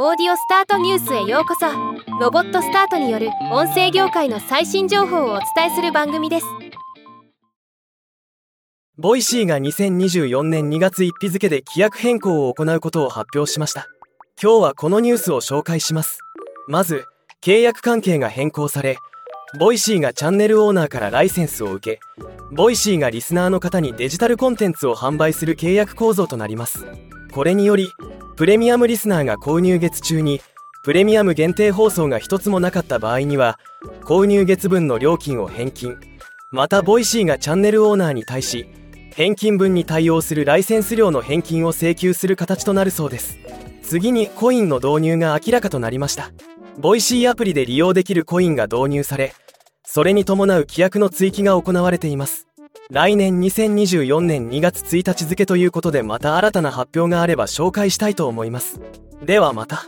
オーディオスタートニュースへようこそ。ロボットスタートによる音声業界の最新情報をお伝えする番組です。 Voicyが2024年2月1日付で規約変更を行うことを発表しました。今日はこのニュースを紹介します。まず契約関係が変更され Voicyがチャンネルオーナーからライセンスを受け Voicyがリスナーの方にデジタルコンテンツを販売する契約構造となります。これによりプレミアムリスナーが購入月中にプレミアム限定放送が一つもなかった場合には購入月分の料金を返金。また Voicyがチャンネルオーナーに対し返金分に対応するライセンス料の返金を請求する形となるそうです。次にコインの導入が明らかとなりました。 Voicyアプリで利用できるコインが導入されそれに伴う規約の追記が行われています。来年2024年2月1日付ということでまた新たな発表があれば紹介したいと思います。ではまた。